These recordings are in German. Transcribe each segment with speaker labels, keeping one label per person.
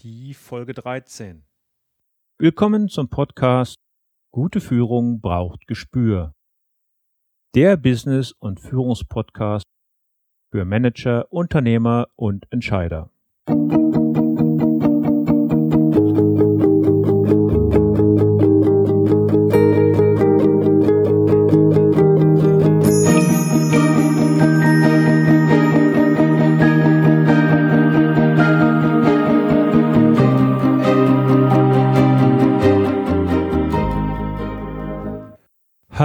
Speaker 1: die Folge 13. Willkommen zum Podcast Gute Führung braucht Gespür. Der Business- und Führungspodcast für Manager, Unternehmer und Entscheider.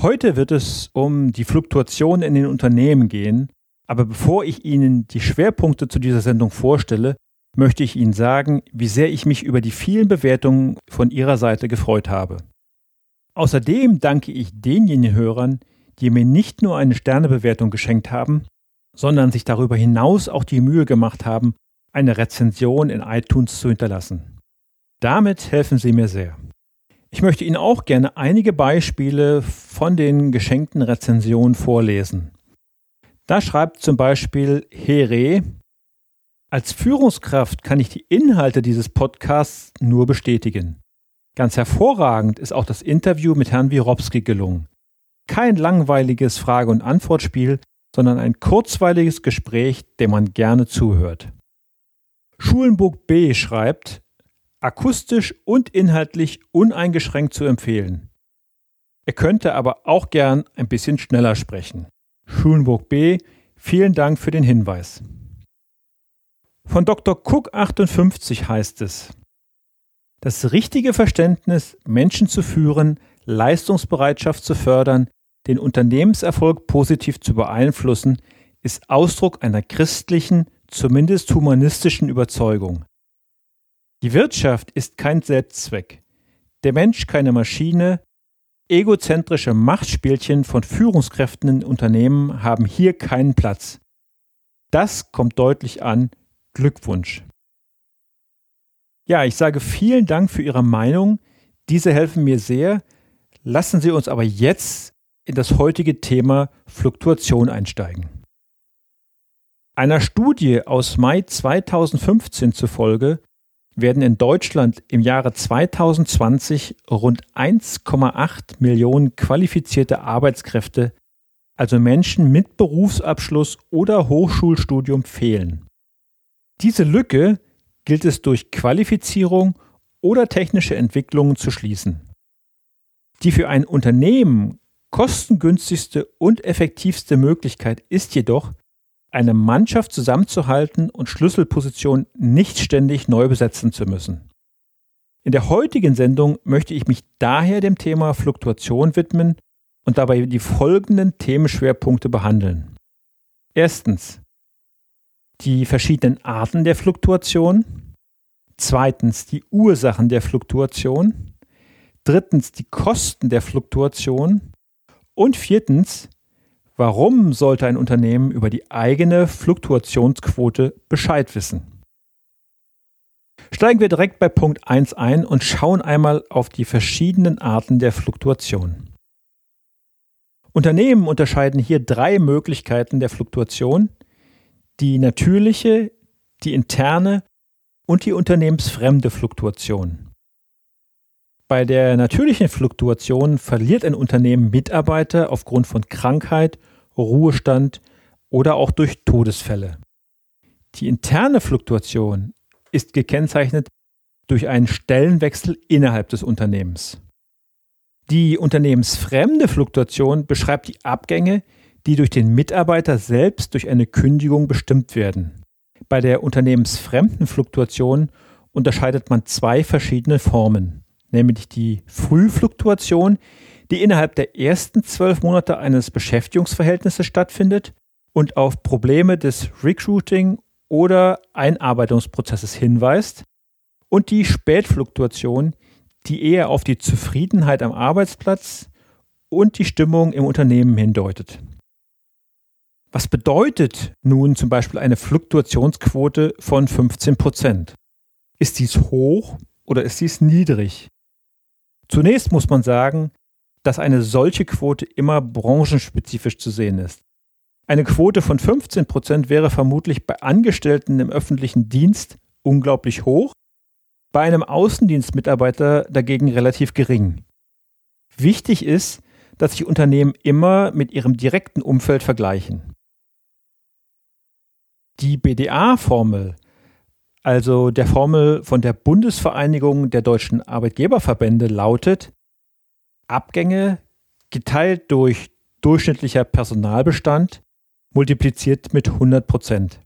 Speaker 1: Heute wird es um die Fluktuation in den Unternehmen gehen, aber bevor ich Ihnen die Schwerpunkte zu dieser Sendung vorstelle, möchte ich Ihnen sagen, wie sehr ich mich über die vielen Bewertungen von Ihrer Seite gefreut habe. Außerdem danke ich denjenigen Hörern, die mir nicht nur eine Sternebewertung geschenkt haben, sondern sich darüber hinaus auch die Mühe gemacht haben, eine Rezension in iTunes zu hinterlassen. Damit helfen Sie mir sehr. Ich möchte Ihnen auch gerne einige Beispiele von den geschenkten Rezensionen vorlesen. Da schreibt zum Beispiel Here, als Führungskraft kann ich die Inhalte dieses Podcasts nur bestätigen. Ganz hervorragend ist auch das Interview mit Herrn Wirowski gelungen. Kein langweiliges Frage- und Antwortspiel, sondern ein kurzweiliges Gespräch, dem man gerne zuhört. Schulenburg B schreibt, akustisch und inhaltlich uneingeschränkt zu empfehlen. Er könnte aber auch gern ein bisschen schneller sprechen. Schulenburg B, vielen Dank für den Hinweis. Von Dr. Cook 58 heißt es, das richtige Verständnis, Menschen zu führen, Leistungsbereitschaft zu fördern, den Unternehmenserfolg positiv zu beeinflussen, ist Ausdruck einer christlichen, zumindest humanistischen Überzeugung. Die Wirtschaft ist kein Selbstzweck, der Mensch keine Maschine, egozentrische Machtspielchen von Führungskräften in Unternehmen haben hier keinen Platz. Das kommt deutlich an. Glückwunsch. Ja, ich sage vielen Dank für Ihre Meinung. Diese helfen mir sehr. Lassen Sie uns aber jetzt in das heutige Thema Fluktuation einsteigen. Einer Studie aus Mai 2015 zufolge werden in Deutschland im Jahre 2020 rund 1,8 Millionen qualifizierte Arbeitskräfte, also Menschen mit Berufsabschluss oder Hochschulstudium, fehlen. Diese Lücke gilt es durch Qualifizierung oder technische Entwicklungen zu schließen. Die für ein Unternehmen kostengünstigste und effektivste Möglichkeit ist jedoch, eine Mannschaft zusammenzuhalten und Schlüsselpositionen nicht ständig neu besetzen zu müssen. In der heutigen Sendung möchte ich mich daher dem Thema Fluktuation widmen und dabei die folgenden Themenschwerpunkte behandeln. Erstens die verschiedenen Arten der Fluktuation. Zweitens die Ursachen der Fluktuation. Drittens die Kosten der Fluktuation. Und viertens Warum sollte ein Unternehmen über die eigene Fluktuationsquote Bescheid wissen? Steigen wir direkt bei Punkt 1 ein und schauen einmal auf die verschiedenen Arten der Fluktuation. Unternehmen unterscheiden hier drei Möglichkeiten der Fluktuation, die natürliche, die interne und die unternehmensfremde Fluktuation. Bei der natürlichen Fluktuation verliert ein Unternehmen Mitarbeiter aufgrund von Krankheit Ruhestand oder auch durch Todesfälle. Die interne Fluktuation ist gekennzeichnet durch einen Stellenwechsel innerhalb des Unternehmens. Die unternehmensfremde Fluktuation beschreibt die Abgänge, die durch den Mitarbeiter selbst durch eine Kündigung bestimmt werden. Bei der unternehmensfremden Fluktuation unterscheidet man zwei verschiedene Formen, nämlich die Frühfluktuation, die innerhalb der ersten zwölf Monate eines Beschäftigungsverhältnisses stattfindet und auf Probleme des Recruiting oder Einarbeitungsprozesses hinweist, und die Spätfluktuation, die eher auf die Zufriedenheit am Arbeitsplatz und die Stimmung im Unternehmen hindeutet. Was bedeutet nun zum Beispiel eine Fluktuationsquote von 15 Prozent? Ist dies hoch oder ist dies niedrig? Zunächst muss man sagen, dass eine solche Quote immer branchenspezifisch zu sehen ist. Eine Quote von 15 Prozent wäre vermutlich bei Angestellten im öffentlichen Dienst unglaublich hoch, bei einem Außendienstmitarbeiter dagegen relativ gering. Wichtig ist, dass sich Unternehmen immer mit ihrem direkten Umfeld vergleichen. Die BDA-Formel, also der Formel von der Bundesvereinigung der deutschen Arbeitgeberverbände, lautet Abgänge geteilt durch durchschnittlicher Personalbestand multipliziert mit 100 Prozent.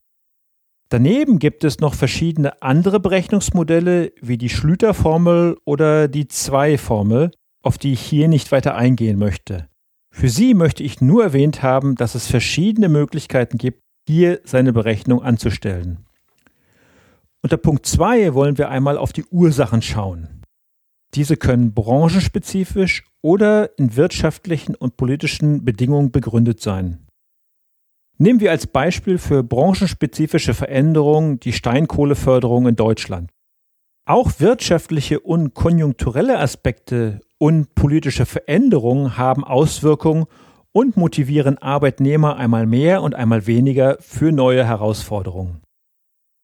Speaker 1: Daneben gibt es noch verschiedene andere Berechnungsmodelle wie die Schlüter-Formel oder die 2-Formel, auf die ich hier nicht weiter eingehen möchte. Für Sie möchte ich nur erwähnt haben, dass es verschiedene Möglichkeiten gibt, hier seine Berechnung anzustellen. Unter Punkt 2 wollen wir einmal auf die Ursachen schauen. Diese können branchenspezifisch oder in wirtschaftlichen und politischen Bedingungen begründet sein. Nehmen wir als Beispiel für branchenspezifische Veränderungen die Steinkohleförderung in Deutschland. Auch wirtschaftliche und konjunkturelle Aspekte und politische Veränderungen haben Auswirkungen und motivieren Arbeitnehmer einmal mehr und einmal weniger für neue Herausforderungen.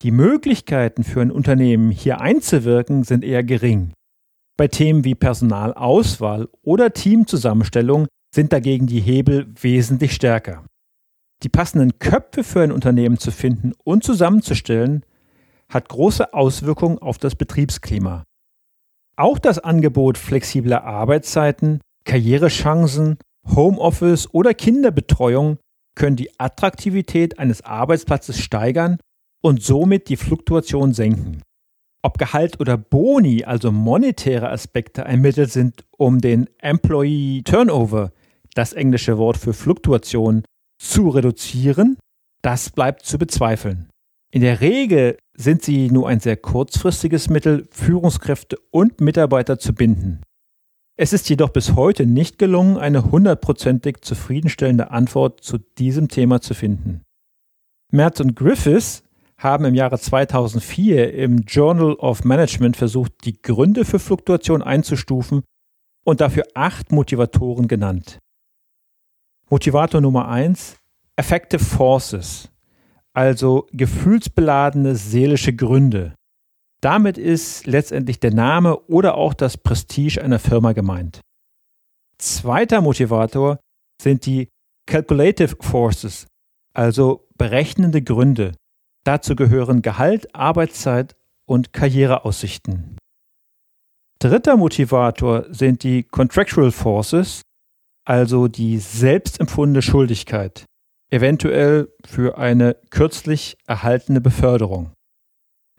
Speaker 1: Die Möglichkeiten für ein Unternehmen hier einzuwirken sind eher gering. Bei Themen wie Personalauswahl oder Teamzusammenstellung sind dagegen die Hebel wesentlich stärker. Die passenden Köpfe für ein Unternehmen zu finden und zusammenzustellen, hat große Auswirkungen auf das Betriebsklima. Auch das Angebot flexibler Arbeitszeiten, Karrierechancen Homeoffice oder Kinderbetreuung können die Attraktivität eines Arbeitsplatzes steigern und somit die Fluktuation senken. Ob Gehalt oder Boni, also monetäre Aspekte, ein Mittel sind, um den Employee Turnover, das englische Wort für Fluktuation, zu reduzieren, das bleibt zu bezweifeln. In der Regel sind sie nur ein sehr kurzfristiges Mittel, Führungskräfte und Mitarbeiter zu binden. Es ist jedoch bis heute nicht gelungen, eine hundertprozentig zufriedenstellende Antwort zu diesem Thema zu finden. Merz und Griffiths haben im Jahre 2004 im Journal of Management versucht, die Gründe für Fluktuation einzustufen und dafür acht Motivatoren genannt. Motivator Nummer eins: Affective Forces, also gefühlsbeladene seelische Gründe. Damit ist letztendlich der Name oder auch das Prestige einer Firma gemeint. Zweiter Motivator sind die Calculative Forces, also berechnende Gründe. Dazu gehören Gehalt, Arbeitszeit und Karriereaussichten. Dritter Motivator sind die Contractual Forces, also die selbstempfundene Schuldigkeit, eventuell für eine kürzlich erhaltene Beförderung.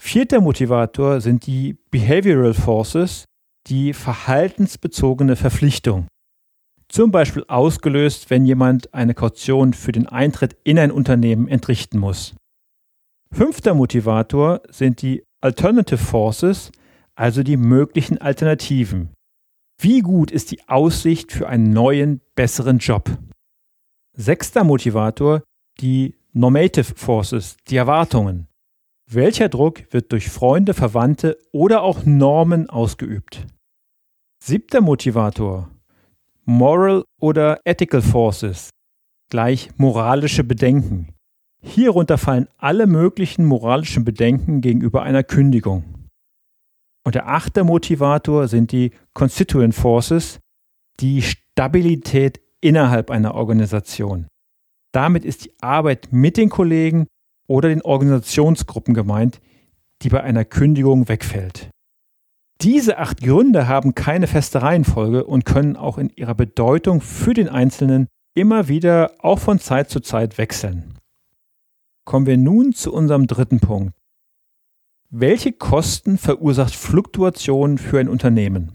Speaker 1: Vierter Motivator sind die Behavioral Forces, die verhaltensbezogene Verpflichtung. Zum Beispiel ausgelöst, wenn jemand eine Kaution für den Eintritt in ein Unternehmen entrichten muss. Fünfter Motivator sind die Alternative Forces, also die möglichen Alternativen. Wie gut ist die Aussicht für einen neuen, besseren Job? Sechster Motivator die Normative Forces, die Erwartungen. Welcher Druck wird durch Freunde, Verwandte oder auch Normen ausgeübt? Siebter Motivator. Moral oder Ethical Forces. Gleich moralische Bedenken. Hierunter fallen alle möglichen moralischen Bedenken gegenüber einer Kündigung. Und der achte Motivator sind die Constituent Forces, die Stabilität innerhalb einer Organisation. Damit ist die Arbeit mit den Kollegen oder den Organisationsgruppen gemeint, die bei einer Kündigung wegfällt. Diese acht Gründe haben keine feste Reihenfolge und können auch in ihrer Bedeutung für den Einzelnen immer wieder auch von Zeit zu Zeit wechseln. Kommen wir nun zu unserem dritten Punkt. Welche Kosten verursacht Fluktuation für ein Unternehmen?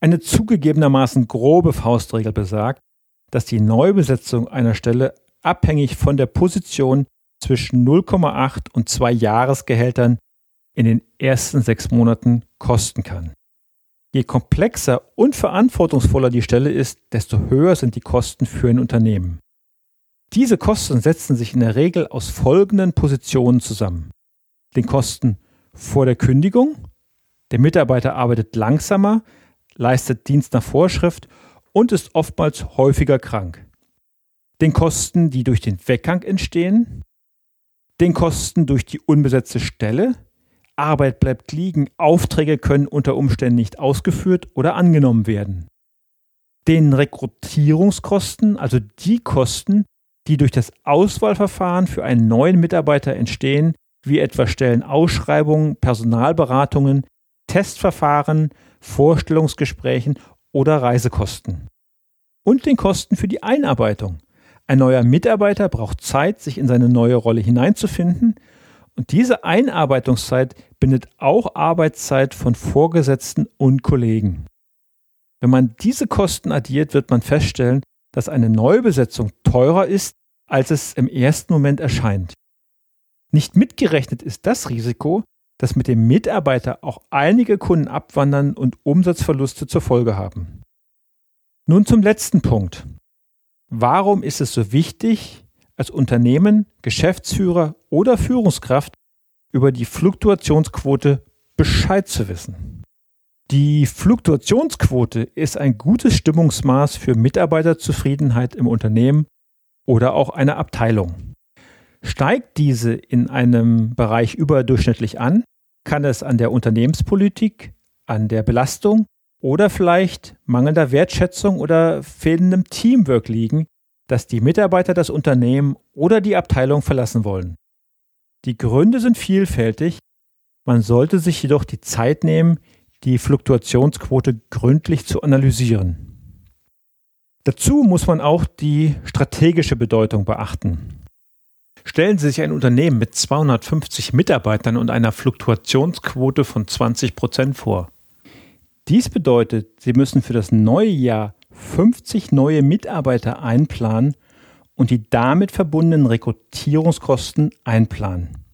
Speaker 1: Eine zugegebenermaßen grobe Faustregel besagt, dass die Neubesetzung einer Stelle abhängig von der Position zwischen 0,8 und 2 Jahresgehältern in den ersten sechs Monaten kosten kann. Je komplexer und verantwortungsvoller die Stelle ist, desto höher sind die Kosten für ein Unternehmen. Diese Kosten setzen sich in der Regel aus folgenden Positionen zusammen. Den Kosten vor der Kündigung, der Mitarbeiter arbeitet langsamer, leistet Dienst nach Vorschrift und ist oftmals häufiger krank. Den Kosten, die durch den Weggang entstehen, den Kosten durch die unbesetzte Stelle, Arbeit bleibt liegen, Aufträge können unter Umständen nicht ausgeführt oder angenommen werden. Den Rekrutierungskosten, also die Kosten, die durch das Auswahlverfahren für einen neuen Mitarbeiter entstehen, wie etwa Stellenausschreibungen, Personalberatungen, Testverfahren, Vorstellungsgesprächen oder Reisekosten. Und den Kosten für die Einarbeitung. Ein neuer Mitarbeiter braucht Zeit, sich in seine neue Rolle hineinzufinden und diese Einarbeitungszeit bindet auch Arbeitszeit von Vorgesetzten und Kollegen. Wenn man diese Kosten addiert, wird man feststellen, dass eine Neubesetzung teurer ist, als es im ersten Moment erscheint. Nicht mitgerechnet ist das Risiko, dass mit dem Mitarbeiter auch einige Kunden abwandern und Umsatzverluste zur Folge haben. Nun zum letzten Punkt. Warum ist es so wichtig, als Unternehmen, Geschäftsführer oder Führungskraft über die Fluktuationsquote Bescheid zu wissen. Die Fluktuationsquote ist ein gutes Stimmungsmaß für Mitarbeiterzufriedenheit im Unternehmen oder auch einer Abteilung. Steigt diese in einem Bereich überdurchschnittlich an, kann es an der Unternehmenspolitik, an der Belastung oder vielleicht mangelnder Wertschätzung oder fehlendem Teamwork liegen, dass die Mitarbeiter das Unternehmen oder die Abteilung verlassen wollen. Die Gründe sind vielfältig, man sollte sich jedoch die Zeit nehmen, die Fluktuationsquote gründlich zu analysieren. Dazu muss man auch die strategische Bedeutung beachten. Stellen Sie sich ein Unternehmen mit 250 Mitarbeitern und einer Fluktuationsquote von 20 Prozent vor. Dies bedeutet, Sie müssen für das neue Jahr 50 neue Mitarbeiter einplanen und die damit verbundenen Rekrutierungskosten einplanen.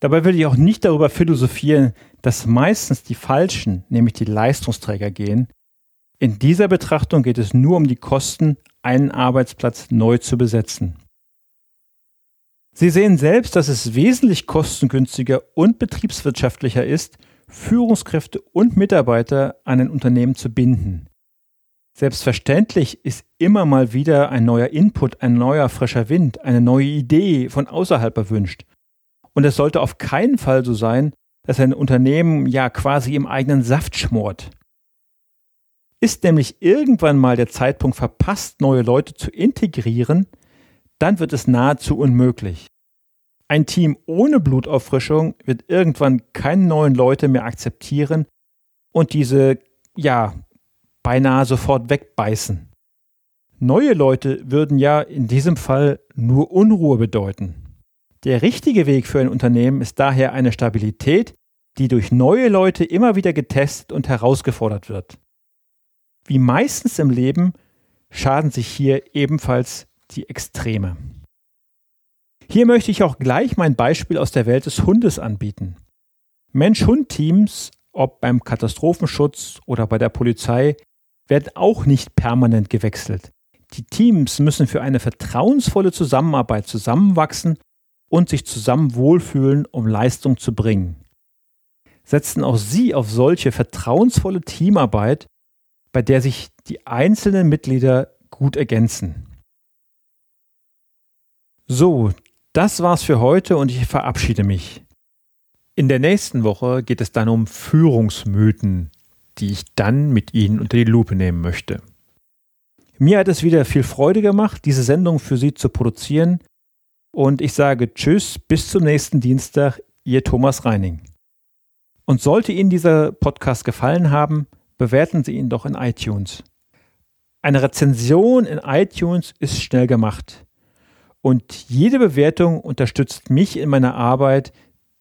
Speaker 1: Dabei würde ich auch nicht darüber philosophieren, dass meistens die Falschen, nämlich die Leistungsträger, gehen. In dieser Betrachtung geht es nur um die Kosten, einen Arbeitsplatz neu zu besetzen. Sie sehen selbst, dass es wesentlich kostengünstiger und betriebswirtschaftlicher ist, Führungskräfte und Mitarbeiter an ein Unternehmen zu binden. Selbstverständlich ist immer mal wieder ein neuer Input, ein neuer frischer Wind, eine neue Idee von außerhalb erwünscht. Und es sollte auf keinen Fall so sein, dass ein Unternehmen ja quasi im eigenen Saft schmort. Ist nämlich irgendwann mal der Zeitpunkt verpasst, neue Leute zu integrieren, dann wird es nahezu unmöglich. Ein Team ohne Blutauffrischung wird irgendwann keine neuen Leute mehr akzeptieren und diese, ja, beinahe sofort wegbeißen. Neue Leute würden ja in diesem Fall nur Unruhe bedeuten. Der richtige Weg für ein Unternehmen ist daher eine Stabilität, die durch neue Leute immer wieder getestet und herausgefordert wird. Wie meistens im Leben schaden sich hier ebenfalls die Extreme. Hier möchte ich auch gleich mein Beispiel aus der Welt des Hundes anbieten. Mensch-Hund-Teams, ob beim Katastrophenschutz oder bei der Polizei, werden auch nicht permanent gewechselt. Die Teams müssen für eine vertrauensvolle Zusammenarbeit zusammenwachsen und sich zusammen wohlfühlen, um Leistung zu bringen. Setzen auch Sie auf solche vertrauensvolle Teamarbeit, bei der sich die einzelnen Mitglieder gut ergänzen. So, das war's für heute und ich verabschiede mich. In der nächsten Woche geht es dann um Führungsmythen, die ich dann mit Ihnen unter die Lupe nehmen möchte. Mir hat es wieder viel Freude gemacht, diese Sendung für Sie zu produzieren. Und ich sage Tschüss, bis zum nächsten Dienstag, Ihr Thomas Reining. Und sollte Ihnen dieser Podcast gefallen haben, bewerten Sie ihn doch in iTunes. Eine Rezension in iTunes ist schnell gemacht. Und jede Bewertung unterstützt mich in meiner Arbeit,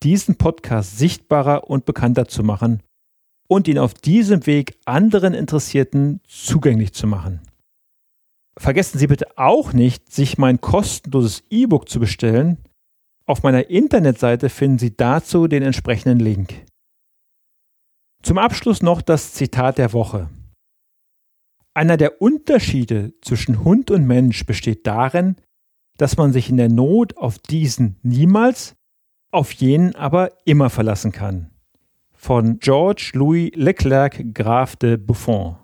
Speaker 1: diesen Podcast sichtbarer und bekannter zu machen und ihn auf diesem Weg anderen Interessierten zugänglich zu machen. Vergessen Sie bitte auch nicht, sich mein kostenloses E-Book zu bestellen. Auf meiner Internetseite finden Sie dazu den entsprechenden Link. Zum Abschluss noch das Zitat der Woche. Einer der Unterschiede zwischen Hund und Mensch besteht darin, dass man sich in der Not auf diesen niemals, auf jenen aber immer verlassen kann. Von George Louis Leclerc Graf de Buffon.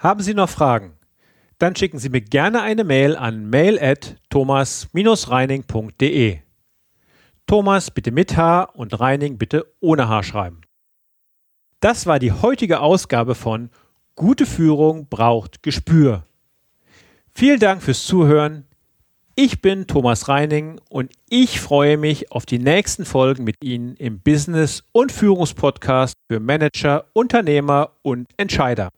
Speaker 1: Haben Sie noch Fragen? Dann schicken Sie mir gerne eine Mail an mail at thomas-reining.de. Thomas bitte mit H und Reining bitte ohne H schreiben. Das war die heutige Ausgabe von Gute Führung braucht Gespür. Vielen Dank fürs Zuhören. Ich bin Thomas Reining und ich freue mich auf die nächsten Folgen mit Ihnen im Business- und Führungspodcast für Manager, Unternehmer und Entscheider.